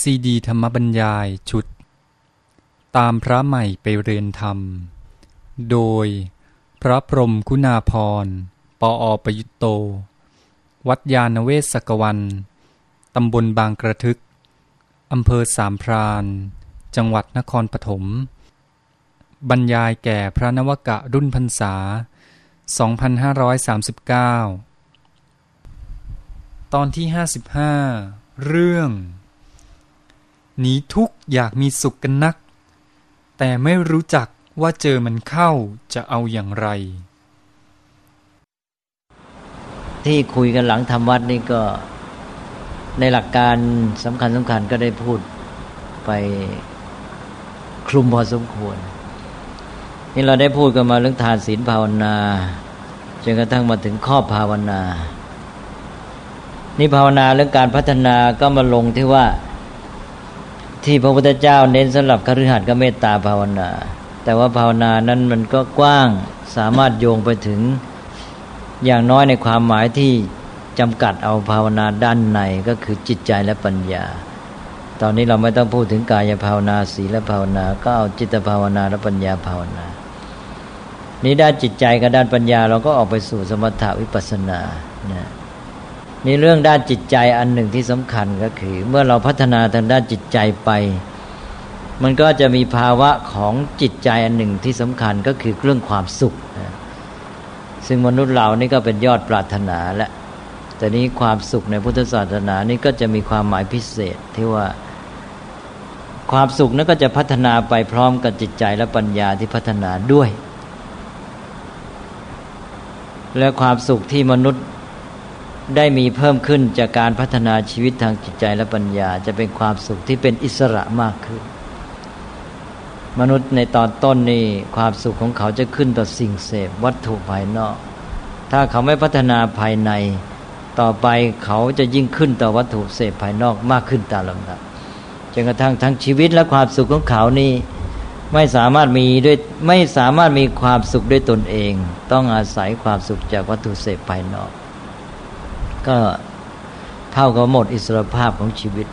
ซีดีธรรมบรรยายชุด ตามพระใหม่ไปเรียนธรรม โดยพระพรมคุณาพร ปออประยุตโต วัดยาณเวศกวัน ตำบลบางกระทึก อำเภอสามพรานจังหวัดนครปฐม บรรยายแก่พระนวกะรุ่นพรรษา 2539 ตอนที่ 55 เรื่อง หนีทุกข์อยากมีสุขกันนัก แต่ไม่รู้จักว่าเจอมันเข้าจะเอาอย่างไร ที่คุยกันหลังทำวัดนี่ก็ในหลักการสำคัญสำคัญก็ได้พูดไปคลุมพอสมควร นี่เราได้พูดกันมาเรื่องทานศีลภาวนาจนกระทั่งมาถึงข้อภาวนา นี่ภาวนาเรื่องการพัฒนาก็มาลงที่ว่า ที่พระพุทธเจ้าเน้นสำหรับคฤหัสถ์ก็เมตตาภาวนา แต่ว่าภาวนานั้นมันก็กว้างสามารถโยงไปถึงอย่างน้อยในความหมายที่จำกัดเอาภาวนาด้านในก็คือจิตใจและปัญญา ตอนนี้เราไม่ต้องพูดถึงกายภาวนาสีและภาวนา ก็เอาจิตภาวนาและปัญญาภาวนา นี้ด้านจิตใจกับด้านปัญญาเราก็ออกไปสู่สมถะวิปัสสนานะ นี่เรื่องด้านจิตใจอันหนึ่งที่สำคัญก็คือ เมื่อเราพัฒนาทางด้านจิตใจไป มันก็จะมีภาวะของจิตใจอันหนึ่งที่สำคัญก็คือเรื่องความสุข ซึ่งมนุษย์เรานี่ก็เป็นยอดปรารถนาและแต่นี้ความสุขในพุทธศาสนานี่ก็จะมีความหมายพิเศษที่ว่าความสุขนั้นก็จะพัฒนาไปพร้อมกับจิตใจและปัญญาที่พัฒนาด้วย และความสุขที่มนุษย์ ได้มีเพิ่มขึ้นจากการพัฒนาชีวิตทางจิตใจและปัญญา จะเป็นความสุขที่เป็นอิสระมากขึ้น มนุษย์ในตอนต้นนี่ความสุขของเขาจะขึ้นต่อสิ่งเสพวัตถุภายนอก ถ้าเขาไม่พัฒนาภายใน ต่อไปเขาจะยิ่งขึ้นต่อวัตถุเสพภายนอกมากขึ้นตามลำดับจนกระทั่งทั้งชีวิตและความสุขของเขานี่ไม่สามารถมีด้วยไม่สามารถมีความสุขด้วยตนเอง ต้องอาศัยความสุขจากวัตถุเสพภายนอก ก็เท่ากับหมดอิสรภาพของชีวิต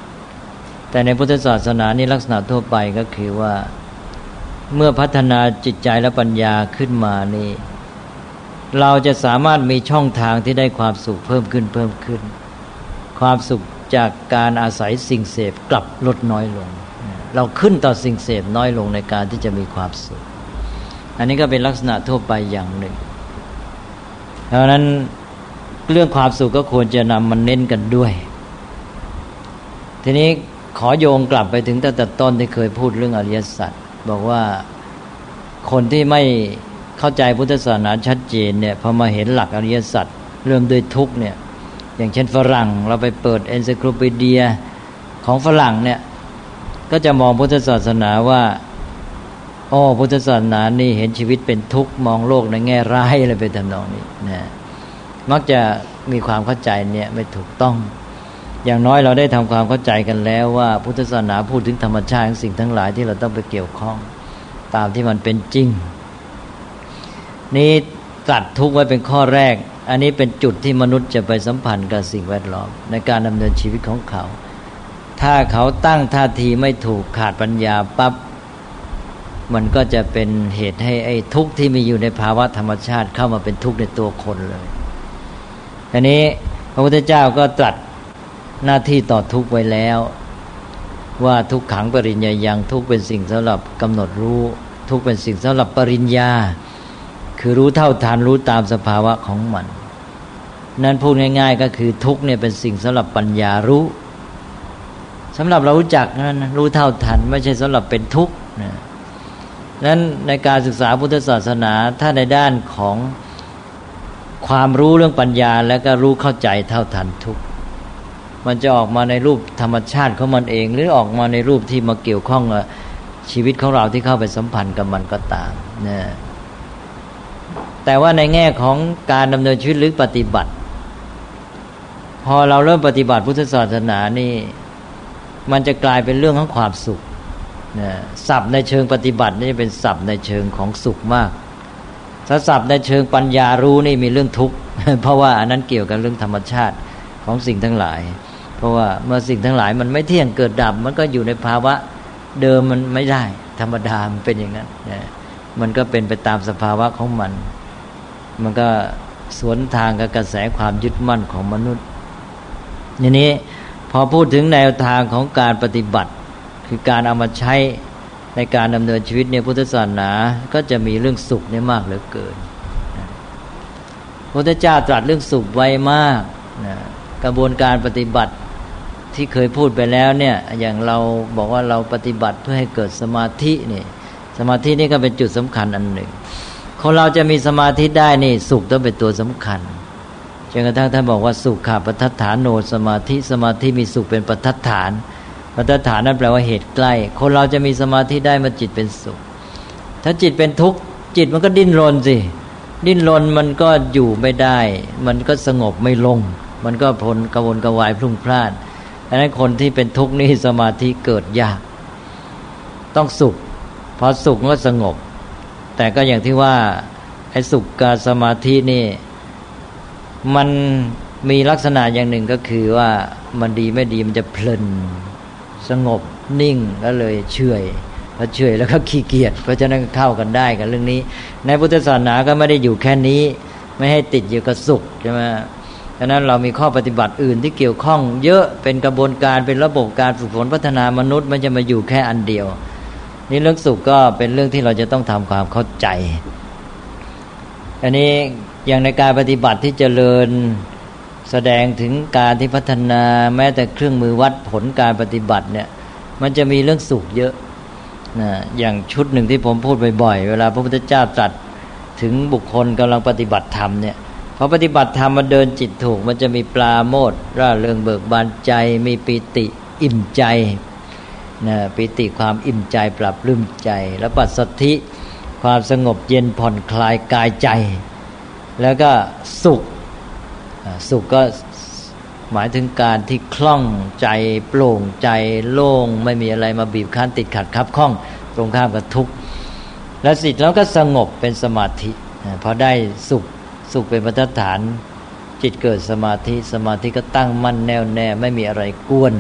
แต่ในพุทธศาสนานี่ลักษณะทั่วไปก็คือว่า เมื่อพัฒนาจิตใจและปัญญาขึ้นมานี่ เราจะสามารถมีช่องทางที่ได้ความสุขเพิ่มขึ้นเพิ่มขึ้น ความสุขจากการอาศัยสิ่งเสพกลับลดน้อยลง เราขึ้นต่อสิ่งเสพน้อยลงในการที่จะมีความสุข อันนี้ก็เป็นลักษณะทั่วไปอย่างหนึ่ง เพราะนั้น เรื่องความสุขก็ควรจะนำมันเน้นกันด้วย ทีนี้ขอโยงกลับไปถึงตั้งแต่ต้นที่เคยพูดเรื่องอริยสัจบอกว่าคนที่ไม่เข้าใจพุทธศาสนาชัดเจนเนี่ยพอมาเห็นหลักอริยสัจเริ่มด้วยทุกเนี่ย อย่างเช่นฝรั่งเราไปเปิดเอนไซโคลปีเดียของฝรั่งเนี่ย ก็จะมองพุทธศาสนาว่าอ๋อพุทธศาสนานี่เห็นชีวิตเป็นทุกข์มองโลกในแง่ร้ายอะไรไปทำนองนี้นะ มักจะมีความเข้าใจเนี่ยไม่ถูกต้อง อย่างน้อยเราได้ทำความเข้าใจกันแล้วว่า พุทธศาสนาพูดถึงธรรมชาติของสิ่งทั้งหลายที่เราต้องไปเกี่ยวข้อง ตามที่มันเป็นจริง นี่ตัดทุกไว้เป็นข้อแรก อันนี้เป็นจุดที่มนุษย์จะไปสัมพันธ์กับสิ่งแวดล้อม ในการดำเนินชีวิตของเขา ถ้าเขาตั้งท่าทีไม่ถูกขาดปัญญาปับ๊บมันก็จะเป็นเหตุให้ไอ้ทุกข์ที่มีอยู่ในภาวะธรรมชาติเข้ามาเป็นทุกข์ในตัวคนเลย อันนี้พระพุทธเจ้าก็ตรัสหน้าที่ต่อทุกไว้แล้ว ว่าทุกขังปริญญายังทุกเป็นสิ่งสำหรับกำหนดรู้ ทุกเป็นสิ่งสำหรับปริญญา คือรู้เท่าทานรู้ตามสภาวะของมัน นั้นพูดง่าย ๆ ก็คือทุกเนี่ยเป็นสิ่งสำหรับปัญญารู้สำหรับเรารู้จักนั้นรู้เท่าทัน ไม่ใช่สำหรับเป็นทุกข์นะนั้นในการศึกษาพุทธศาสนาถ้าในด้านของ ความรู้เรื่องปัญญาแล้วก็รู้เข้าใจเท่าทันทุกมันจะออกมาในรูปธรรมชาติของมันเอง หรือออกมาในรูปที่มาเกี่ยวข้องกับชีวิตของเราที่เข้าไปสัมพันธ์กับมันก็ตามนะแต่ว่าในแง่ของการดำเนินชีวิตหรือปฏิบัติ พอเราเริ่มปฏิบัติพุทธศาสนานี่ มันจะกลายเป็นเรื่องของความสุขนะศัพท์ในเชิงปฏิบัตินี่เป็นศัพท์ในเชิงของสุขมาก ถ้าศัพท์ในเชิงปัญญารู้นี่มีเรื่องทุกข์เพราะว่าอันนั้นเกี่ยวกับเรื่องธรรมชาติของสิ่งทั้งหลาย เพราะว่าเมื่อสิ่งทั้งหลายมันไม่เที่ยงเกิดดับ มันก็อยู่ในภาวะเดิมมันไม่ได้ ธรรมดามันเป็นอย่างนั้นนะมันก็เป็นไปตามสภาวะของมัน มันก็สวนทางกับกระแสความยึดมั่นของมนุษย์อย่นี้พอพูดถึงแนวทางของการปฏิบัติ คือการเอามาใช้ ในการดำเนินชีวิตในพุทธศาสนาก็จะมีเรื่องสุขเนี่ยมากเหลือเกินพระเจ้าตรัสเรื่องสุขไว้มากนะกระบวนการปฏิบัติที่เคยพูดไปแล้วเนี่ย อย่างเราบอกว่าเราปฏิบัติเพื่อให้เกิดสมาธินี่ สมาธินี่ก็เป็นจุดสำคัญอันหนึ่งคนเราจะมีสมาธิได้นี่สุขต้องเป็นตัวสำคัญจนกระทั่งท่านบอกว่าสุขขาปัฏฐานโนสมาธิสมาธิมีสุขเป็นปัฏฐาน ปัฏฐานนั่นแปลว่าเหตุใกล้ คนเราจะมีสมาธิได้เมาจิตเป็นสุข ถ้าจิตเป็นทุกข์จิตมันก็ดิ้นรนสิ ดิ้นรนมันก็อยู่ไม่ได้ มันก็สงบไม่ลง มันก็พลกระวนกระวายพลุ่งพล่านดังนั้นคนที่เป็นทุกข์นี่สมาธิเกิดยาก ต้องสุข พอสุขก็สงบ แต่ก็อย่างที่ว่าไอ้สุขกับสมาธินี่ มันมีลักษณะอย่างหนึ่งก็คือว่ามันดีไม่ดีมันจะเพลิน สงบนิ่งแล้วเลยเฉยพอเฉยแล้วก็ขี้เกียจเพราะฉะนั้นเข้ากันได้กันเรื่องนี้ ในพุทธศาสนาก็ไม่ได้อยู่แค่นี้ ไม่ให้ติดอยู่กับสุขใช่ไหมฉะนั้นเรามีข้อปฏิบัติอื่นที่เกี่ยวข้อง เยอะเป็นกระบวนการเป็นระบบการฝึกฝนพัฒนามนุษย์มันจะมาอยู่แค่อันเดียว นี่เรื่องสุขก็เป็นเรื่องที่เราจะต้องทำความเข้าใจ อันนี้อย่างในการปฏิบัติที่เจริญ แสดงถึงการที่พัฒนาแม้แต่เครื่องมือวัดผลการปฏิบัติเนี่ย มันจะมีเรื่องสุขเยอะนะอย่างชุดหนึ่งที่ผมพูดบ่อยๆ เวลาพระพุทธเจ้าตรัสถึงบุคคลกำลังปฏิบัติธรรมเนี่ยพอปฏิบัติธรรมมันเดินจิตถูก มันจะมีปลาโมดร่าเริงเบิกบานใจ มีปิติอิ่มใจนะปิติความอิ่มใจปรับลืมใจ แล้วปัสสธิความสงบเย็นผ่อนคลายกายใจ แล้วก็สุข สุขก็หมายถึงการที่คล่องใจโปร่งใจโล่งไม่มีอะไรมาบีบคั้นติดขัดคับข้อง ตรงข้ามกับทุกข์แล้วสิทธิ์แล้วก็สงบเป็นสมาธิพอได้สุขสุขเป็นมาตรฐาน จิตเกิดสมาธิสมาธิก็ตั้งมั่นแน่วแน่ไม่มีอะไรกวน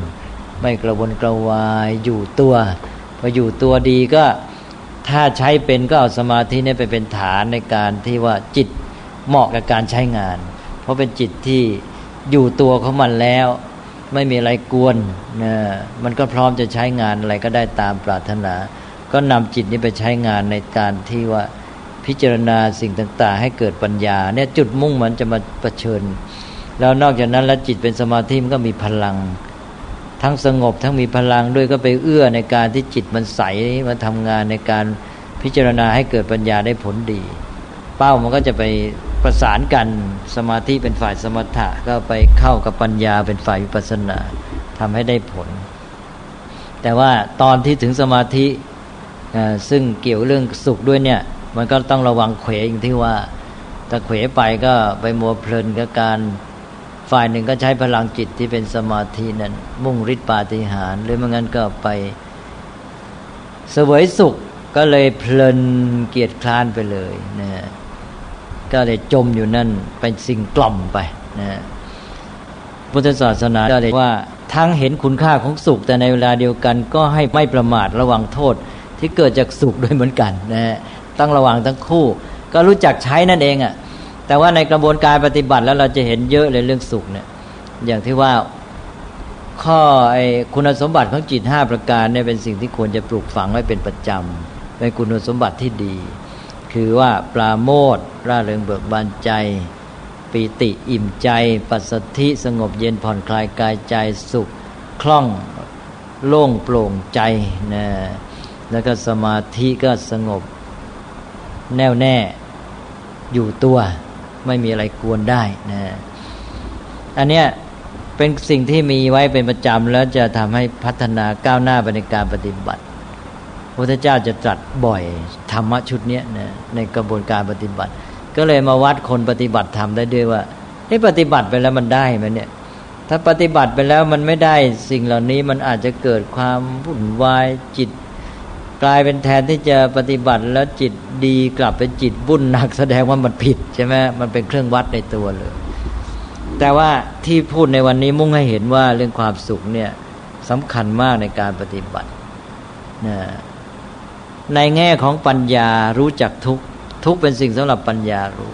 ไม่กระวนกระวายอยู่ตัวพออยู่ตัวดีก็ถ้าใช้เป็นก็เอาสมาธินี่ไปเป็นฐานในการที่ว่าจิตเหมาะกับการใช้งาน เพราะเป็นจิตที่อยู่ตัวของมันแล้ว ไม่มีอะไรกวนนะมันก็พร้อมจะใช้งานอะไรก็ได้ตามปรารถนา ก็นำจิตนี้ไปใช้งานในการที่ว่าพิจารณาสิ่งต่าง ๆ ให้เกิดปัญญา เนี่ยจุดมุ่งมันจะมาประชิญแล้วนอกจากนั้นแล้วจิตเป็นสมาธิมันก็มีพลัง ทั้งสงบทั้งมีพลังด้วยก็ไปเอื้อในการที่จิตมันใสมาทำงานในการพิจารณาให้เกิดปัญญาได้ผลดี เป้ามันก็จะไป ประสานกันสมาธิเป็นฝ่ายสมถะก็ไปเข้ากับปัญญาเป็นฝ่ายวิปัสสนาทำให้ได้ผล แต่ว่าตอนที่ถึงสมาธิซึ่งเกี่ยวเรื่องสุขด้วยเนี่ย มันก็ต้องระวังเขวอย่างที่ว่าถ้าเขวไปก็ไปมัวเพลินกับการฝ่ายหนึ่งก็ใช้พลังจิตที่เป็นสมาธินั้นมุ่งฤทธิปาฏิหาริย์หรือไม่งั้นก็ไปเสวยสุขก็เลยเพลินเกียรติคลานไปเลยนะ ก็เลยจมอยู่นั่นเป็นสิ่งกล่อมไปนะพุทธศาสนาก็เลยว่าทั้งเห็นคุณค่าของสุข แต่ในเวลาเดียวกันก็ให้ไม่ประมาทระวังโทษที่เกิดจากสุขด้วยเหมือนกันนะต้องระวังทั้งคู่ ก็รู้จักใช้นั่นเองอะ่ะแต่ว่าในกระบวนการปฏิบัติแล้วเราจะเห็นเยอะเลยเรื่องสุขเนี่ยอย่างที่ว่าข้อไอ้คุณสมบัติของจิตห้าประการเนี่ยเป็นสิ่งที่ควรจะปลูกฝังไว้เป็นประจำเป็นคุณสมบัติที่ดี คือว่าปลาโมดร่าเริงเบิกบานใจ ปีติอิ่มใจ ปัสสธิสงบเย็นผ่อนคลายกายใจสุขคล่องโล่งโปร่งใจนะแล้วก็สมาธิก็สงบ แน่วแน่อยู่ตัว ไม่มีอะไรกวนได้นะอันเนี้ยเป็นสิ่งที่มีไว้เป็นประจำแล้วจะทำให้พัฒนาก้าวหน้าไปในการปฏิบัติ พระพุทธเจ้าจะตรัสบ่อยธรรมะชุดนี้นะในกระบวนการปฏิบัติ ก็เลยมาวัดคนปฏิบัติธรรมได้ด้วยว่าให้ปฏิบัติไปแล้วมันได้ไหมเนี่ย ถ้าปฏิบัติไปแล้วมันไม่ได้สิ่งเหล่านี้มันอาจจะเกิดความวุ่นวายจิต กลายเป็นแทนที่จะปฏิบัติแล้วจิตดีกลับเป็นจิตบุ่นหนักแสดงว่ามันผิดใช่ไหมมันเป็นเครื่องวัดในตัวเลย แต่ว่าที่พูดในวันนี้มุ่งให้เห็นว่าเรื่องความสุขเนี่ยสำคัญมากในการปฏิบัตินะ ในแง่ของปัญญารู้จักทุกทุกเป็นสิ่งสำหรับปัญญารู้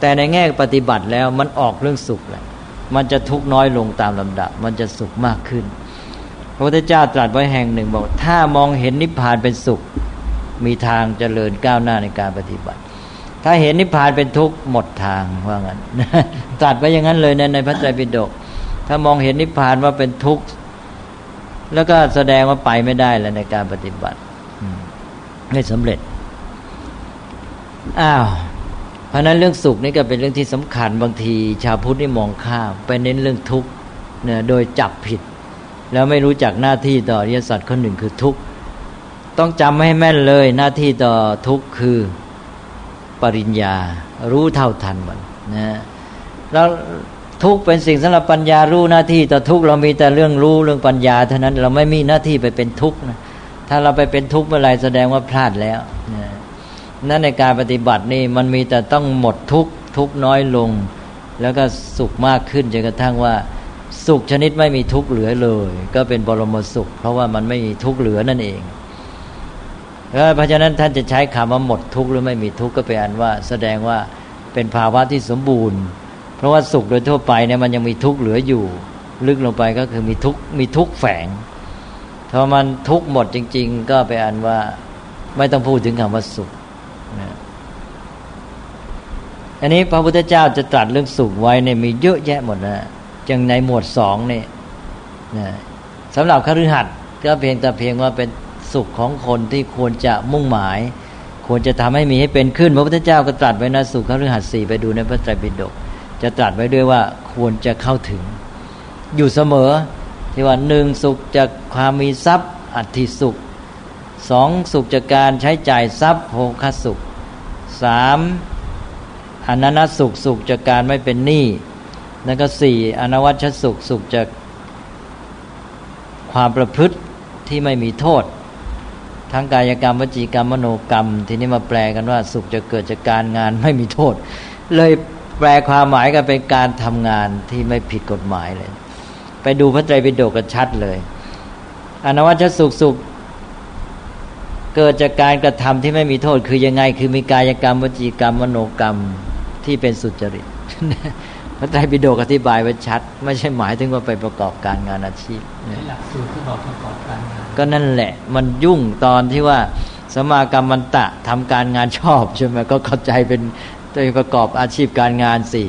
แต่ในแง่ปฏิบัติแล้วมันออกเรื่องสุขแหละมันจะทุกน้อยลงตามลำดับ มันจะสุขมากขึ้น พระพุทธเจ้าตรัสไว้แห่งหนึ่งบอก ถ้ามองเห็นนิพพานเป็นสุข มีทางเจริญก้าวหน้าในการปฏิบัติ ถ้าเห็นนิพพานเป็นทุกข์หมดทางว่างั้นตรัสไว้อย่างนั้นเลยในในพระไตรปิฎกถ้ามองเห็นนิพพานว่าเป็นทุกข์แล้วก็แสดงว่าไปไม่ได้แล้วในการปฏิบัติ ไม่สำเร็จ อ้าว เพราะนั้นเรื่องสุขนี่ก็เป็นเรื่องที่สำคัญบางที ชาวพุทธนี่มองข้ามไปเน้นเรื่องทุกข์เนี่ยโดยจับผิด แล้วไม่รู้จักหน้าที่ต่อริยสัจข้อหนึ่งคือทุกข์ต้องจำให้แม่นเลยหน้าที่ต่อทุกข์คือปริญญา รู้เท่าทันมันนะแล้วทุกเป็นสิ่งสำหรับปัญญารู้หน้าที่ต่อทุกเรามีแต่เรื่องรู้เรื่องปัญญาเท่านั้น เราไม่มีหน้าที่ไปเป็นทุกข์นะ ถ้าเราไปเป็นทุกข์เมื่อไรแสดงว่าพลาดแล้วนั่นในการปฏิบัตินี่มันมีแต่ต้องหมดทุกข์ทุกน้อยลง แล้วก็สุขมากขึ้นจนกระทั่งว่า สุขชนิดไม่มีทุกข์เหลือเลย ก็เป็นบรมสุข เพราะว่ามันไม่มีทุกข์เหลือนั่นเองเพราะฉะนั้นท่านจะใช้คำว่าหมดทุกข์หรือไม่มีทุกข์ก็เป็นอันว่า แสดงว่าเป็นภาวะที่สมบูรณ์ เพราะว่าสุขโดยทั่วไปเนี่ยมันยังมีทุกข์เหลืออยู่ ลึกลงไปก็คือมีทุกข์มีทุกข์แฝง ถ้ามันทุกข์หมดจริง ๆ ก็ไปอันว่าไม่ต้องพูดถึงคำว่าสุขนะอันนี้พระพุทธเจ้าจะตรัสเรื่องสุขไว้เนี่ยมีเยอะแยะหมดนะจังในหมวดสองเนี่ยนะสำหรับคฤหัสถ์ก็เพียงแต่เพียงว่าเป็นสุขของคนที่ควรจะมุ่งหมาย ควรจะทำให้มีให้เป็นขึ้น พระพุทธเจ้าก็ตรัสไว้นะสุขคฤหัสถ์สี่ไปดูในพระไตรปิฎกจะตรัสไว้ด้วยว่าควรจะเข้าถึง อยู่เสมอ ที่ว่าหนึ่งสุขจากความมีทรัพย์อัติสุขสองสุขจากการใช้จ่ายทรัพย์โภคสุขสามอนันตสุขสุขจากการไม่เป็นหนี้นั่นก็สี่อนวัชสุขสุขจากความประพฤติที่ไม่มีโทษ ทั้งกายกรรมวจีกรรมมโนกรรม ทีนี้มาแปลกันว่า สุขจะเกิดจากการงานไม่มีโทษ เลยแปลความหมายกันเป็นการทำงานที่ไม่ผิดกฎหมายเลย ไปดูพระไตรปิฎกกันชัดเลยอนวัชสุขสุขเกิดจากการกระทำที่ไม่มีโทษคือยังไง คือมีกายกรรมวจีกรรมมโนกรรมที่เป็นสุจริตพระไตรปิฎกอธิบายไว้ชัด ไม่ใช่หมายถึงว่าไปประกอบการงานอาชีพหลักสูตรที่บอกประกอบการงานก็นั่นแหละ มันยุ่งตอนที่ว่าสมากรรมันตะทำการงานชอบใช่ไหมก็เข้าใจเป็นตัวประกอบอาชีพการงานสี่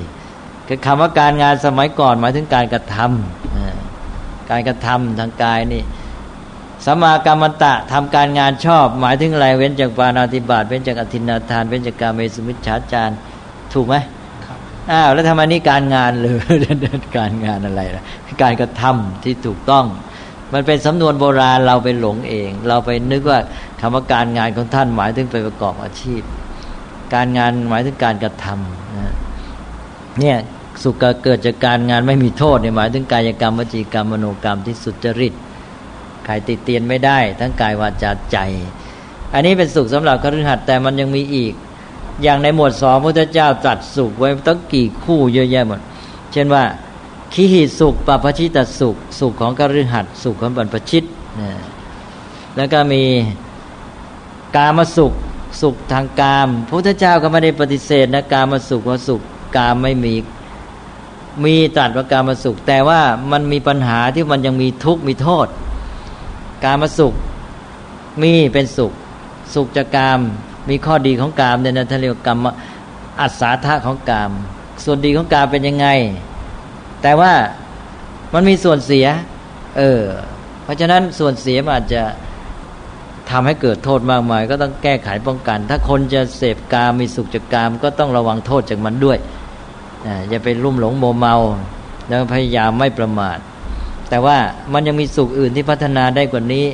คือคำว่าการงานสมัยก่อนหมายถึงการกระทำ การกระทำทางกายนี่สมากรรมตะทำการงานชอบ หมายถึงอะไรเว้นจากปานาติบาตเว้นจากอธินาทาน เว้นจากการเมสุมิชฌาจารถูกไหมอ้าวแล้วทำไมนี่การงานเลยการงานอะไรล่ะการกระทำที่ถูกต้อง มันเป็นสำนวนโบราณเราไปหลงเอง เราไปนึกว่าคำว่าการงานของท่านหมายถึงไปประกอบอาชีพ การงานหมายถึงการกระทำเนี่ย สุขเกิดจากการงานไม่มีโทษเนี่ยหมายถึงกายกรรมวจีกรรมมโนกรรมที่สุจริตใครติดเตียนไม่ได้ ทั้งกายวาจาใจ อันนี้เป็นสุขสำหรับคฤหัสถ์แต่มันยังมีอีก อย่างในหมวดสองพระเจ้าตรัสสุขไว้ตั้งกี่คู่เยอะแยะหมด เช่นว่าขีหิสุขปัปชิตสุข สุขของคฤหัสถ์สุขของบรรพชิตนะแล้วก็มีกามสุขสุขทางกามพระพุทธเจ้าก็ไม่ได้ปฏิเสธนะกามสุขว่าสุขกามไม่มี มีตรัสว่าการมาสุข แต่ว่ามันมีปัญหาที่มันยังมีทุกข์มีโทษ การมาสุขมีเป็นสุข สุขจากกามมีข้อดีของกามเนี่ยนะท่านเรียกกรรมอัศาธาของกาม ส่วนดีของกามเป็นยังไง แต่ว่ามันมีส่วนเสีย เออ เพราะฉะนั้นส่วนเสียมันอาจจะทำให้เกิดโทษมากมาย ก็ต้องแก้ไขป้องกัน ถ้าคนจะเสพกามมีสุขจากกาม ก็ต้องระวังโทษจากมันด้วย อย่าไปรุ่มหลงโมเมา แล้วพยายามไม่ประมาท แต่ว่ามันยังมีสุขอื่นที่พัฒนาได้กว่านี้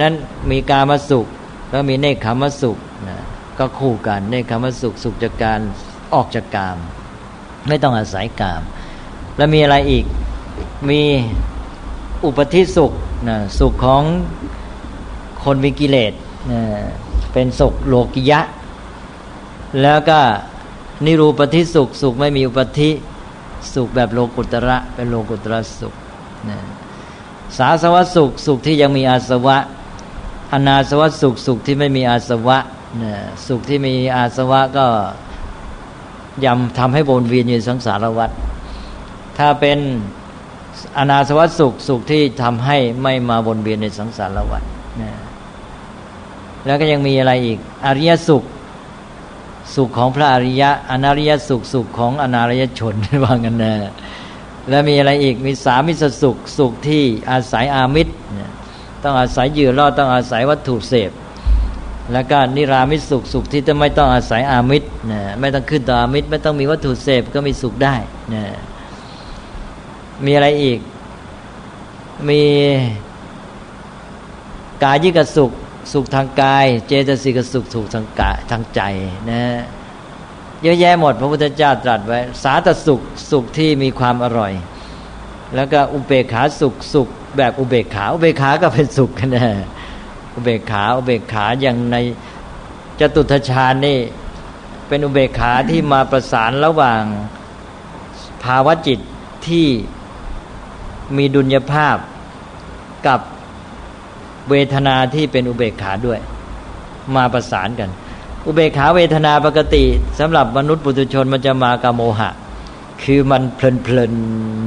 นั้นมีกามาสุข แล้วมีเนคขมาสุขนะก็คู่กันเนคขมาสุขสุขจากการออกจากกาม ไม่ต้องอาศัยกาม แล้วมีอะไรอีกมีอุปธิสุขนะสุขของคนมีกิเลสนะเป็นสุขโลกิยะ แล้วก็ นิรูปธิสุขสุขไม่มีอุปธิสุขแบบโลกุตระเป็นโลกุตระสุขนะสาสวะสุขสุขที่ยังมีอาสวะ อนาสวะสุขสุขที่ไม่มีอาสวะนะสุขที่มีอาสวะก็ยำทำให้วนเวียนอยู่สังสารวัฏถ้าเป็นอนาสวะสุขสุขที่ทำให้ไม่มาวนเวียนในสังสารวัฏนะแล้วก็ยังมีอะไรอีก อริยสุข สุขของพระอริยะอนาริยสุขสุขของอนาริยชนว่างันนะแล้วมีอะไรอีกมีสามิสสุขสุขที่อาศัยอามิตรต้องอาศัยยือรอดต้องอาศัยวัตถุเสพ แล้วก็นิรามิสุขสุขที่จะไม่ต้องอาศัยอามิตรนะไม่ต้องขึ้นต่ออามิตร ไม่ต้องมีวัตถุเสพก็มีสุขได้นะมีอะไรอีก มีกายิกสุข สุขทางกาย เจตสิกสุขสุขทางกายทางใจนะเยอะแยะหมด พระพุทธเจ้าตรัสไว้ สาตสุขสุขที่มีความอร่อย แล้วก็อุเบกขาสุขสุขแบบอุเบกขา อุเบกขาก็เป็นสุขกันนะอุเบกขาอุเบกขาอย่างในจตุทชาญนี่ เป็นอุเบกขาที่มาประสานระหว่างภาวะจิตที่มีดุลยภาพกับ เวทนาที่เป็นอุเบกขาด้วย มาประสานกัน อุเบกขาเวทนาปกติสำหรับมนุษย์ปุถุชนมันจะมากับโมหะ คือมันเพลิน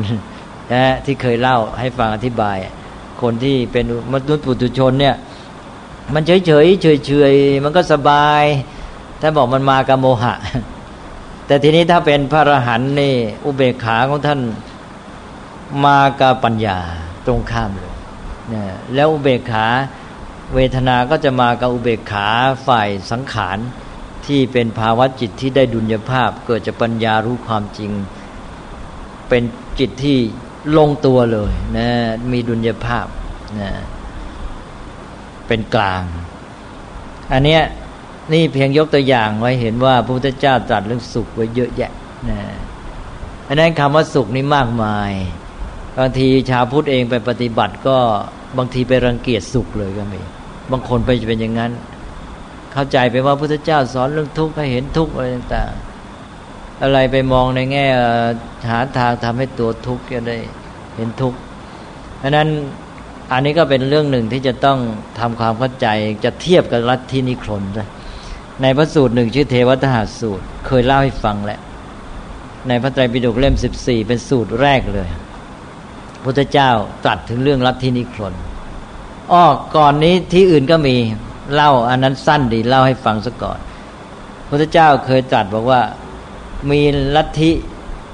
ๆนะที่เคยเล่าให้ฟังอธิบาย คนที่เป็นมนุษย์ปุถุชนเนี่ย มันเฉยเฉยเฉยเฉยมันก็สบาย ถ้าบอกมันมากับโมหะ แต่ทีนี้ถ้าเป็นพระอรหันต์นี่ อุเบกขาของท่านมากับปัญญาตรงข้ามเลย แล้วอุเบกขาเวทนาก็จะมากับอุเบกขาฝ่ายสังขารที่เป็นภาวะจิตที่ได้ดุลยภาพ เกิดจากปัญญารู้ความจริง เป็นจิตที่ลงตัวเลยนะมีดุลยภาพนะเป็นกลาง อันเนี้ยนี่เพียงยกตัวอย่างไว้เห็นว่าพระพุทธเจ้าตรัสเรื่องสุขไว้เยอะแยะนะอันนั้นคำว่าสุขนี่มากมายบางทีชาวพุทธเองไปปฏิบัติก็ บางทีไปรังเกียจสุขเลยก็มีบางคนไปเป็นอย่างนั้น เข้าใจไปว่าพระเจ้าสอนเรื่องทุกข์ให้เห็นทุกข์อะไรต่างๆ อะไรไปมองในแง่หาทางทำให้ตัวทุกข์ก็ได้เห็นทุกข์เพราะนั้นอันนี้ก็เป็นเรื่องหนึ่งที่จะต้องทำความเข้าใจจะเทียบกับลัทธินิครนนะในพระสูตรหนึ่งชื่อเทวทหาสูตร เคยเล่าให้ฟังแหละ ในพระไตรปิฎกเล่มสิบสี่เป็นสูตรแรกเลย พุทธเจ้าตรัสถึงเรื่องลัทธินิครนอ้อก่อนนี้ที่อื่นก็มีเล่าอันนั้นสั้นดีเล่าให้ฟังซะก่อนพุทธเจ้าเคยตรัสบอกว่ามีลัทธิ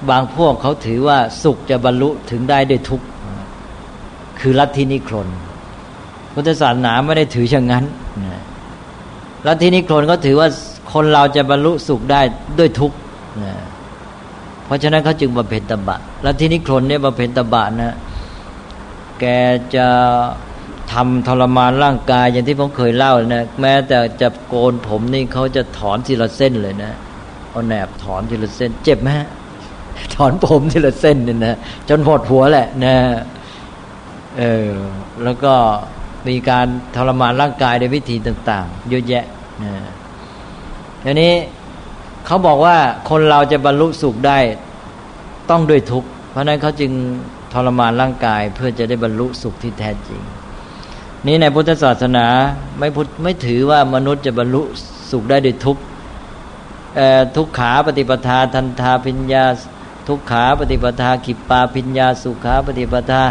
บางพวกเขาถือว่าสุขจะบรรลุถึงได้ด้วยทุกข์คือลัทธินิครนพุทธศาสนาไม่ได้ถือเช่นนั้นลัทธินิครนก็ถือว่าคนเราจะบรรลุสุขได้ด้วยทุกข์ เพราะฉะนั้นเขาจึงบำเพ็ญตบะ แล้วที่นิคนเนี่ยบำเพ็ญตบะนะแกจะทำทรมานร่างกายอย่างที่ผมเคยเล่านะแม้แต่จะโกนผมนี่เขาจะถอนทีละเส้นเลยนะเอาแหนบถอนทีละเส้น เจ็บไหมถอนผมทีละเส้นเนี่ยนะจนหดหัวแหละนะเออแล้วก็มีการทรมานร่างกายในวิธีต่าง ๆ เยอะแยะนะทีนี้ เขาบอกว่าคนเราจะบรรลุสุขได้ต้องด้วยทุกข์เพราะนั้นเขาจึงทรมานร่างกายเพื่อจะได้บรรลุสุขที่แท้จริง นี้ในพุทธศาสนาไม่พุทไม่ถือว่ามนุษย์จะบรรลุสุขได้ด้วยทุกข์ทุกขาปฏิปทาทันทาพิญญาทุกขาปฏิปทาขิปปาพิญญา สุขาปฏิปทา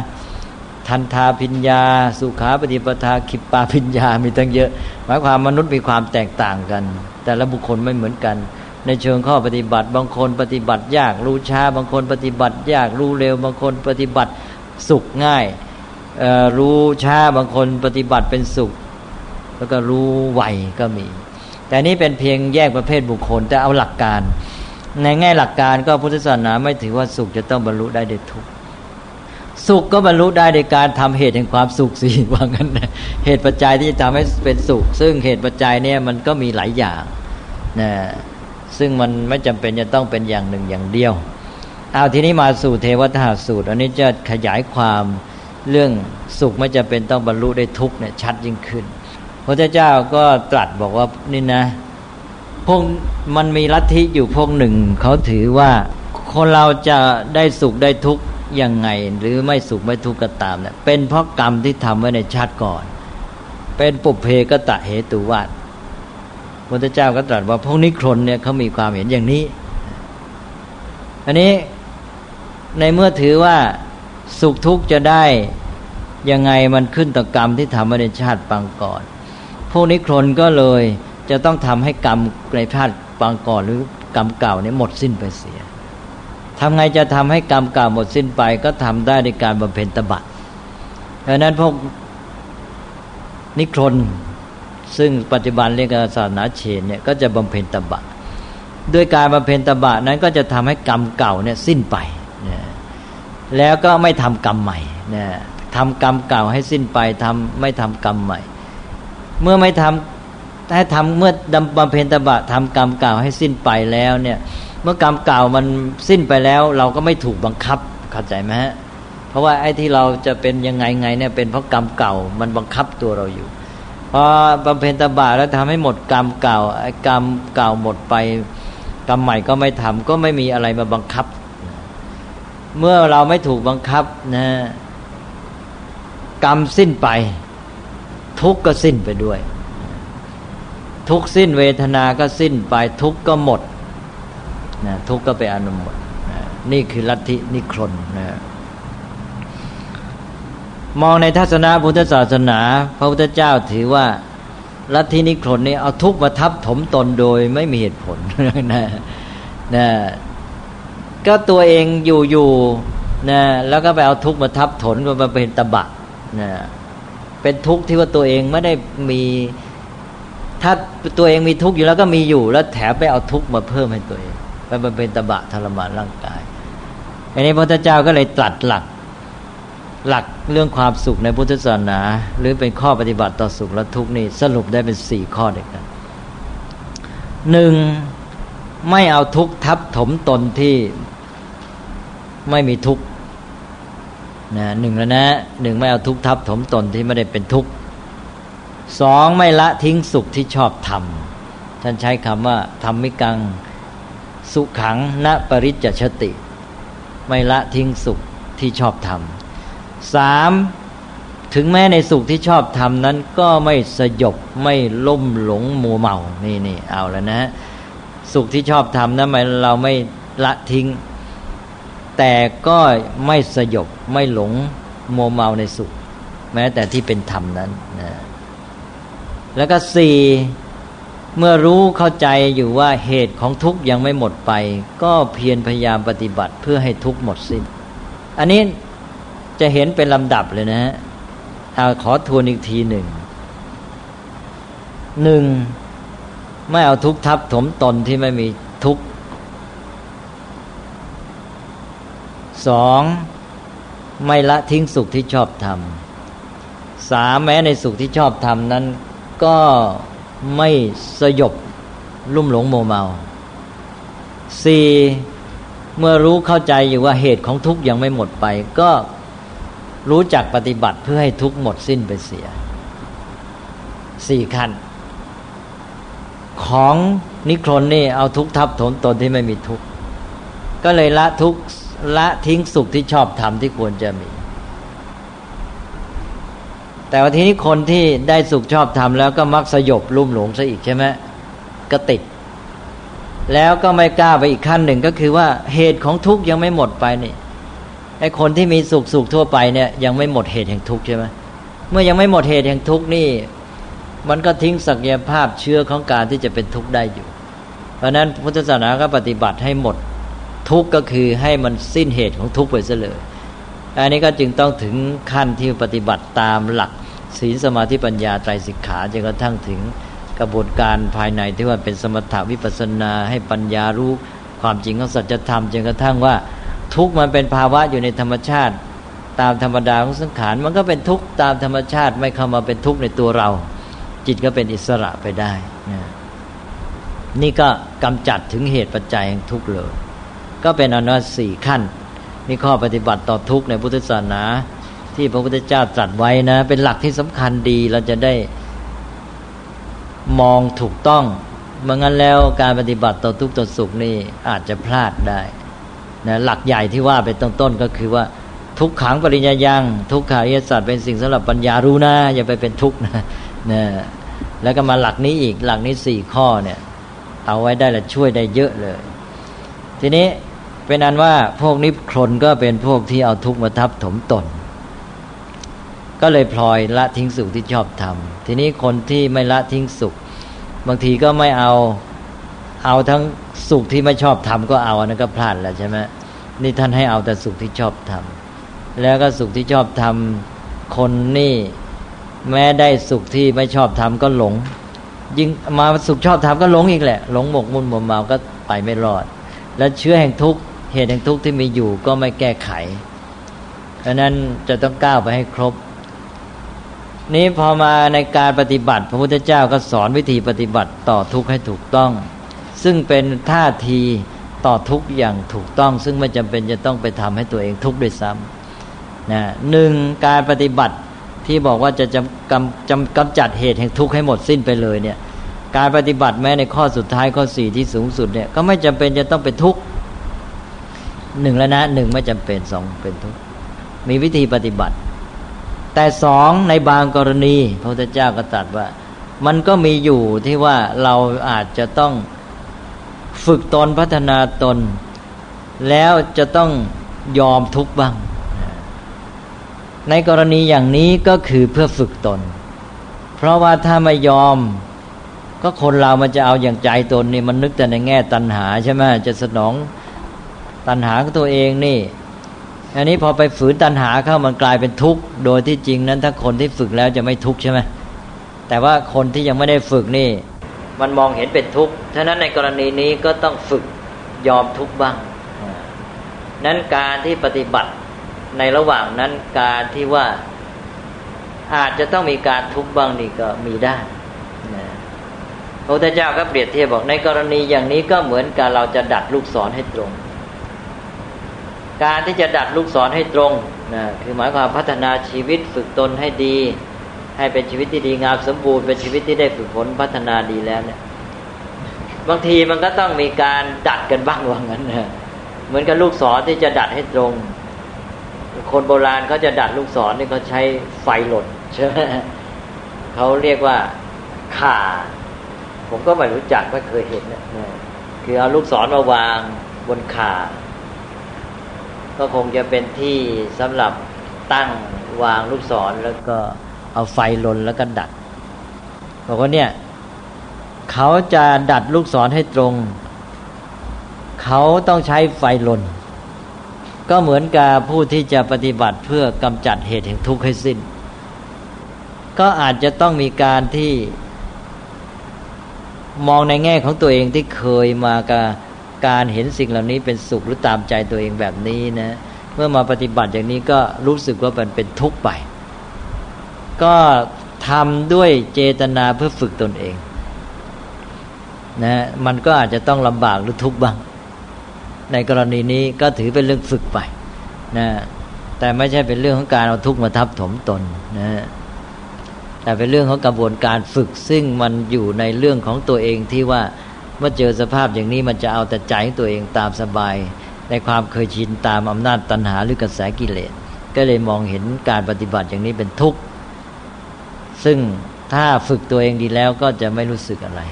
ทันทาพิญญา สุขาปฏิปทาขิปปาพิญญามีตั้งเยอะ หมายความมนุษย์มีความแตกต่างกัน แต่ละบุคคลไม่เหมือนกัน ในเชิงข้อปฏิบัติ บางคนปฏิบัติยากรู้ช้า บางคนปฏิบัติยากรู้เร็ว บางคนปฏิบัติสุขง่ายรู้ช้าบางคนปฏิบัติเป็นสุข แล้วก็รู้ไวก็มี แต่นี้เป็นเพียงแยกประเภทบุคคลแต่เอาหลักการ ในแง่หลักการก็พุทธศาสนาไม่ถือว่าสุขจะต้องบรรลุได้โดยทุกสุขก็บรรลุได้โดยการทำเหตุแห่งความสุขสิว่างั้นเหตุปัจจัยที่จะทำให้เป็นสุข ซึ่งเหตุปัจจัยเนี่ยมันก็มีหลายอย่างนะ ซึ่งมันไม่จำเป็นจะต้องเป็นอย่างหนึ่งอย่างเดียว เอาทีนี้มาสู่เทวทหสูตร อันนี้จะขยายความเรื่องสุขไม่จำเป็นต้องบรรลุได้ทุกเนี่ยชัดยิ่งขึ้น พระเจ้าก็ตรัสบอกว่านี่นะพวกมันมีลัทธิอยู่พวกหนึ่งเขาถือว่าคนเราจะได้สุขได้ทุกข์ยังไง หรือไม่สุขไม่ทุกข์ก็ตามเนี่ยเป็นเพราะกรรมที่ทำไว้ในชาติก่อน เป็นปุเพกตะเหตุวัต พระเจ้าก็ตรัสว่าพวกนิครนเนี่ยเขามีความเห็นอย่างนี้ อันนี้ในเมื่อถือว่าสุขทุกข์จะได้ยังไงมันขึ้นต่อกรรมที่ทำมาในชาติปางก่อน พวกนิครนก็เลยจะต้องทำให้กรรมในชาติปางก่อนหรือกรรมเก่าเนี้หมดสิ้นไปเสียทำไงจะทำให้กรรมเก่าหมดสิ้นไป ก็ทำได้ในการบำเพ็ญตบะดังนั้นพวกนิครน ซึ่งปัจจุบันเรียกศาสนาเชนเนี่ยก็จะบำเพ็ญตบะ ด้วยการบำเพ็ญตบะนั้นก็จะทำให้กรรมเก่าเนี่ยสิ้นไปนะแล้วก็ไม่ทำกรรมใหม่นะทำกรรมเก่าให้สิ้นไปทำไม่ทำกรรมใหม่ เมื่อไม่ทำให้ทำเมื่อดำบำเพ็ญตบะทำกรรมเก่าให้สิ้นไปแล้วเนี่ยเมื่อกรรมเก่ามันสิ้นไปแล้ว เราก็ไม่ถูกบังคับเข้าใจไหมฮะเพราะว่าไอ้ที่เราจะเป็นยังไงไงเนี่ยเป็นเพราะกรรมเก่ามันบังคับตัวเราอยู่ พอบำเพ็ญตบะแล้วทำให้หมดกรรมเก่า กรรมเก่าหมดไป กรรมใหม่ก็ไม่ทำก็ไม่มีอะไรมาบังคับ เมื่อเราไม่ถูกบังคับนะกรรมสิ้นไป ทุกข์ก็สิ้นไปด้วย ทุกสิ้นเวทนาก็สิ้นไป ทุกข์ก็หมดนะทุกข์ก็ไปอนุหมดนะนี่คือลัทธินิครนนะ มองในทัศนะพุทธศาสนา พระพุทธเจ้าถือว่าลัทธินิครนนี่เอาทุกข์มาทับถมตนโดยไม่มีเหตุผลนะนะก็ตัวเองอยู่อยู่นะแล้วก็ไปเอาทุกข์มาทับถนมาเป็นตบะนะเป็นทุกข์ที่ว่าตัวเองไม่ได้มีถ้าตัวเองมีทุกข์อยู่แล้วก็มีอยู่ แล้วแถมไปเอาทุกข์มาเพิ่มให้ตัวเองไปมาเป็นตบะทรมานร่างกาย อันนี้พระพุทธเจ้าก็เลยตรัสหลัก หลักเรื่องความสุขในพุทธศาสนา หรือเป็นข้อปฏิบัติต่อสุขและทุกข์นี่สรุปได้เป็นสี่ข้อเด็กกันหนึ่งไม่เอาทุกข์ทับถมตนที่ไม่มีทุกข์นะหนึ่งแล้วนะหนึ่งไม่เอาทุกข์ทับถมตนที่ไม่ได้เป็นทุกข์สองไม่ละทิ้งสุขที่ชอบทำท่านใช้คำว่าธรรมิกังสุขังณปริจจชติ ไม่ละทิ้งสุขที่ชอบทำ สามถึงแม้ในสุขที่ชอบทำนั้นก็ไม่สยบไม่ล่มหลงมัวเมานี่นี่เอาแล้วนะสุขที่ชอบทำนั้นหมายเราไม่ละทิ้ง แต่ก็ไม่สยบไม่หลงโมเมาในสุข แม้แต่ที่เป็นธรรมนั้นนะแล้วก็สี่เมื่อรู้เข้าใจอยู่ว่าเหตุของทุกข์ยังไม่หมดไป ก็เพียรพยายามปฏิบัติเพื่อให้ทุกข์หมดสิน้น อันนี้ จะเห็นเป็นลำดับเลยนะฮะเอาขอทวนอีกทีหนึ่งหนึ่งไม่เอาทุกข์ทับถมตนที่ไม่มีทุกข์สองไม่ละทิ้งสุขที่ชอบทำสามแม้ในสุขที่ชอบทำนั้น ก็ไม่สยบลุ่มหลงโมเมาสี่เมื่อรู้เข้าใจอยู่ว่าเหตุของทุกข์ยังไม่หมดไป ก็ รู้จักปฏิบัติเพื่อให้ทุกหมดสิ้นไปเสียสี่ขั้น ของนิครนนี่เอาทุกทับถมตนที่ไม่มีทุกก็เลยละทุกละทิ้งสุขที่ชอบทำที่ควรจะมี แต่ว่าทีนี้คนที่ได้สุขชอบทำแล้วก็มักสยบลุ่มหลงซะอีกใช่ไหมก็ติด แล้วก็ไม่กล้าไปอีกขั้นหนึ่งก็คือว่าเหตุของทุกข์ยังไม่หมดไปนี่ ไอ้คนที่มีสุขสุขทั่วไปเนี่ยยังไม่หมดเหตุแห่งทุกข์ใช่ไหมเมื่อยังไม่หมดเหตุแห่งทุกข์นี่ มันก็ทิ้งศักยภาพเชื้อของการที่จะเป็นทุกข์ได้อยู่ เพราะนั้นพุทธศาสนาก็ปฏิบัติให้หมดทุกข์ก็คือให้มันสิ้นเหตุของทุกข์ไปซะเลยอันนี้ก็จึงต้องถึงขั้นที่ปฏิบัติตามหลักศีลสมาธิปัญญาไตรสิกขาจนกระทั่งถึงกระบวนการภายในที่ว่าเป็นสมถาวิปัสนาให้ปัญญารู้ความจริงของสัจธรรมจนกระทั่งว่า ทุกข์มันเป็นภาวะอยู่ในธรรมชาติ ตามธรรมดาของสังขารมันก็เป็นทุกข์ตามธรรมชาติไม่เข้ามาเป็นทุกข์ในตัวเรา จิตก็เป็นอิสระไปได้ นี่ก็กำจัดถึงเหตุปัจจัยแห่งทุกข์เลย ก็เป็นอนุสี่ขั้นนี่ข้อปฏิบัติต่อทุกในพุทธศาสนา ที่พระพุทธเจ้าตรัสไว้นะ เป็นหลักที่สำคัญดีเราจะได้มองถูกต้องเมื่องั้นแล้วการปฏิบัติต่อทุกต่อสุขนี่อาจจะพลาดได้ นะหลักใหญ่ที่ว่าเป็นต้นต้นก็คือว่าทุกขังปริญญายังทุกขาริยสัจเป็นสิ่งสำหรับปัญญารู้นะอย่าไปเป็นทุกข์นะนะแล้วก็มาหลักนี้อีกหลักนี้สี่ข้อเนี่ยเอาไว้ได้และช่วยได้เยอะเลย ทีนี้เป็นอันว่าพวกนิพคลนก็เป็นพวกที่เอาทุกข์มาทับถมตน ก็เลยพลอยละทิ้งสุขที่ชอบทำทีนี้คนที่ไม่ละทิ้งสุข บางทีก็ไม่เอา เอาทั้งสุขที่ไม่ชอบทำก็เอาอันนั้นก็พลาดแล้วใช่ไหมนี่ท่านให้เอาแต่สุขที่ชอบทำแล้วก็สุขที่ชอบทำคนนี่แม้ได้สุขที่ไม่ชอบทำก็หลง ยิ่งมาสุขชอบทำก็หลงอีกแหละ หลงหมกมุ่นหมมเมาก็ไปไม่รอด และเชื้อแห่งทุกข์เหตุแห่งทุกข์ที่มีอยู่ก็ไม่แก้ไขเพราะนั้นจะต้องก้าวไปให้ครบ นี้พอมาในการปฏิบัติ พระพุทธเจ้าก็สอนวิธีปฏิบัติต่อทุกข์ให้ถูกต้อง ซึ่งเป็นท่าทีต่อทุกอย่างถูกต้อง ซึ่งไม่จำเป็นจะต้องไปทำให้ตัวเองทุกข์ด้วยซ้ำนะหนึ่งการปฏิบัติที่บอกว่าจะจำกำจำกำจัดเหตุแห่งทุกข์ให้หมดสิ้นไปเลยเนี่ยการปฏิบัติแม้ในข้อสุดท้ายข้อสี่ที่สูงสุดเนี่ยก็ไม่จำเป็นจะต้องเป็นทุกข์หนึ่งแล้วนะหนึ่งไม่จำเป็นสองเป็นทุกข์มีวิธีปฏิบัติ แต่สองในบางกรณีพระพุทธเจ้าก็ตรัสว่า มันก็มีอยู่ที่ว่าเราอาจจะต้อง ฝึกตนพัฒนาตน แล้วจะต้องยอมทุกบ้าง ในกรณีอย่างนี้ก็คือเพื่อฝึกตน เพราะว่าถ้าไม่ยอม ก็คนเรามันจะเอาอย่างใจตนนี่มันนึกแต่ในแง่ตัณหาใช่ไหมจะสนองตัณหาของตัวเองนี่อันนี้พอไปฝืนตัณหาเข้ามันกลายเป็นทุกข์ โดยที่จริงนั้นถ้าคนที่ฝึกแล้วจะไม่ทุกข์ใช่ไหมแต่ว่าคนที่ยังไม่ได้ฝึกนี่ มันมองเห็นเป็นทุกข์ฉะนั้นในกรณีนี้ก็ต้องฝึกยอมทุกข์บ้าง นั้นการที่ปฏิบัติในระหว่างนั้นการที่ว่าอาจจะต้องมีการทุกข์บ้างนี่ก็มีได้พระพุทธเจ้าก็เปรียบเทียบบอกในกรณีอย่างนี้ก็เหมือนกับเราจะดัดลูกศรให้ตรง การที่จะดัดลูกศรให้ตรงนะคือหมายความพัฒนาชีวิตฝึกตนให้ดี ให้เป็นชีวิตที่ดีงามสมบูรณ์เป็นชีวิตที่ได้ฝึกฝนพัฒนาดีแล้วเนี่ย บางทีมันก็ต้องมีการดัดกันบ้างว่างั้นนะเหมือนกับลูกศรที่จะดัดให้ตรง คนโบราณเขาจะดัดลูกศรนี่เขาใช้ไฟหล่นใช่ไหมเขาเรียกว่าข่า ผมก็ไม่รู้จักไม่เคยเห็นนะคือเอาลูกศรมาวางบนข่า ก็คงจะเป็นที่สำหรับตั้งวางลูกศรแล้วก็ เอาไฟลนแล้วก็ดัดบอกว่าเนี่ย เขาจะดัดลูกศรให้ตรง เขาต้องใช้ไฟลน ก็เหมือนกับผู้ที่จะปฏิบัติเพื่อกำจัดเหตุแห่งทุกข์ให้สิ้น ก็อาจจะต้องมีการที่มองในแง่ของตัวเองที่เคยมากับการเห็นสิ่งเหล่านี้เป็นสุขหรือตามใจตัวเองแบบนี้นะ เมื่อมาปฏิบัติอย่างนี้ก็รู้สึกว่ามันเป็นทุกข์ไป ก็ทำด้วยเจตนาเพื่อฝึกตนเองนะมันก็อาจจะต้องลำบากหรือทุกข์บ้าง ในกรณีนี้ก็ถือเป็นเรื่องฝึกไปนะแต่ไม่ใช่เป็นเรื่องของการเอาทุกข์มาทับถมตนนะแต่เป็นเรื่องของกระบวนการฝึก ซึ่งมันอยู่ในเรื่องของตัวเองที่ว่าเมื่อเจอสภาพอย่างนี้มันจะเอาแต่ใจตัวเองตามสบาย ในความเคยชินตามอำนาจตัณหาหรือกระแสกิเลส ก็เลยมองเห็นการปฏิบัติอย่างนี้เป็นทุกข์ ซึ่งถ้าฝึกตัวเองดีแล้วก็จะไม่รู้สึกอะไร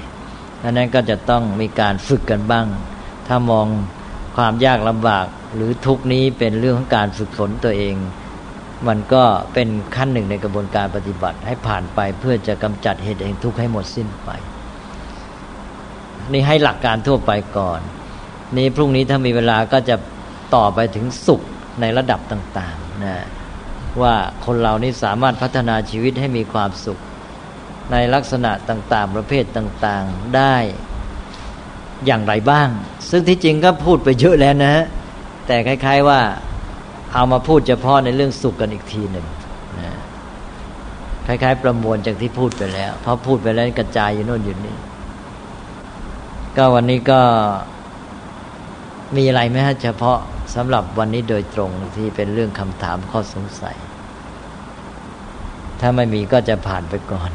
ดังนั้นก็จะต้องมีการฝึกกันบ้าง ถ้ามองความยากลำบากหรือทุกนี้เป็นเรื่องของการฝึกฝนตัวเอง มันก็เป็นขั้นหนึ่งในกระบวนการปฏิบัติให้ผ่านไปเพื่อจะกำจัดเหตุเองทุกข์ให้หมดสิ้นไป นี่ให้หลักการทั่วไปก่อน นี่พรุ่งนี้ถ้ามีเวลาก็จะต่อไปถึงสุขในระดับต่าง ๆ นะ ว่าคนเรานี่สามารถพัฒนาชีวิตให้มีความสุข ในลักษณะต่างๆ ประเภทต่างๆได้อย่างไรบ้าง ซึ่งที่จริงก็พูดไปเยอะแล้วนะฮะแต่คล้าย ๆว่าเอามาพูดเฉพาะในเรื่องสุขกันอีกทีหนึ่งนะคล้ายๆ ประมวลจากที่พูดไปแล้วเพราะพูดไปแล้วกระจายอยู่โน่นอยู่นี่ก็วันนี้ก็มีอะไรไหมฮะเฉพาะ สำหรับวันนี้โดยตรงที่เป็นเรื่องคำถามข้อสงสัย ถ้าไม่มีก็จะผ่านไปก่อน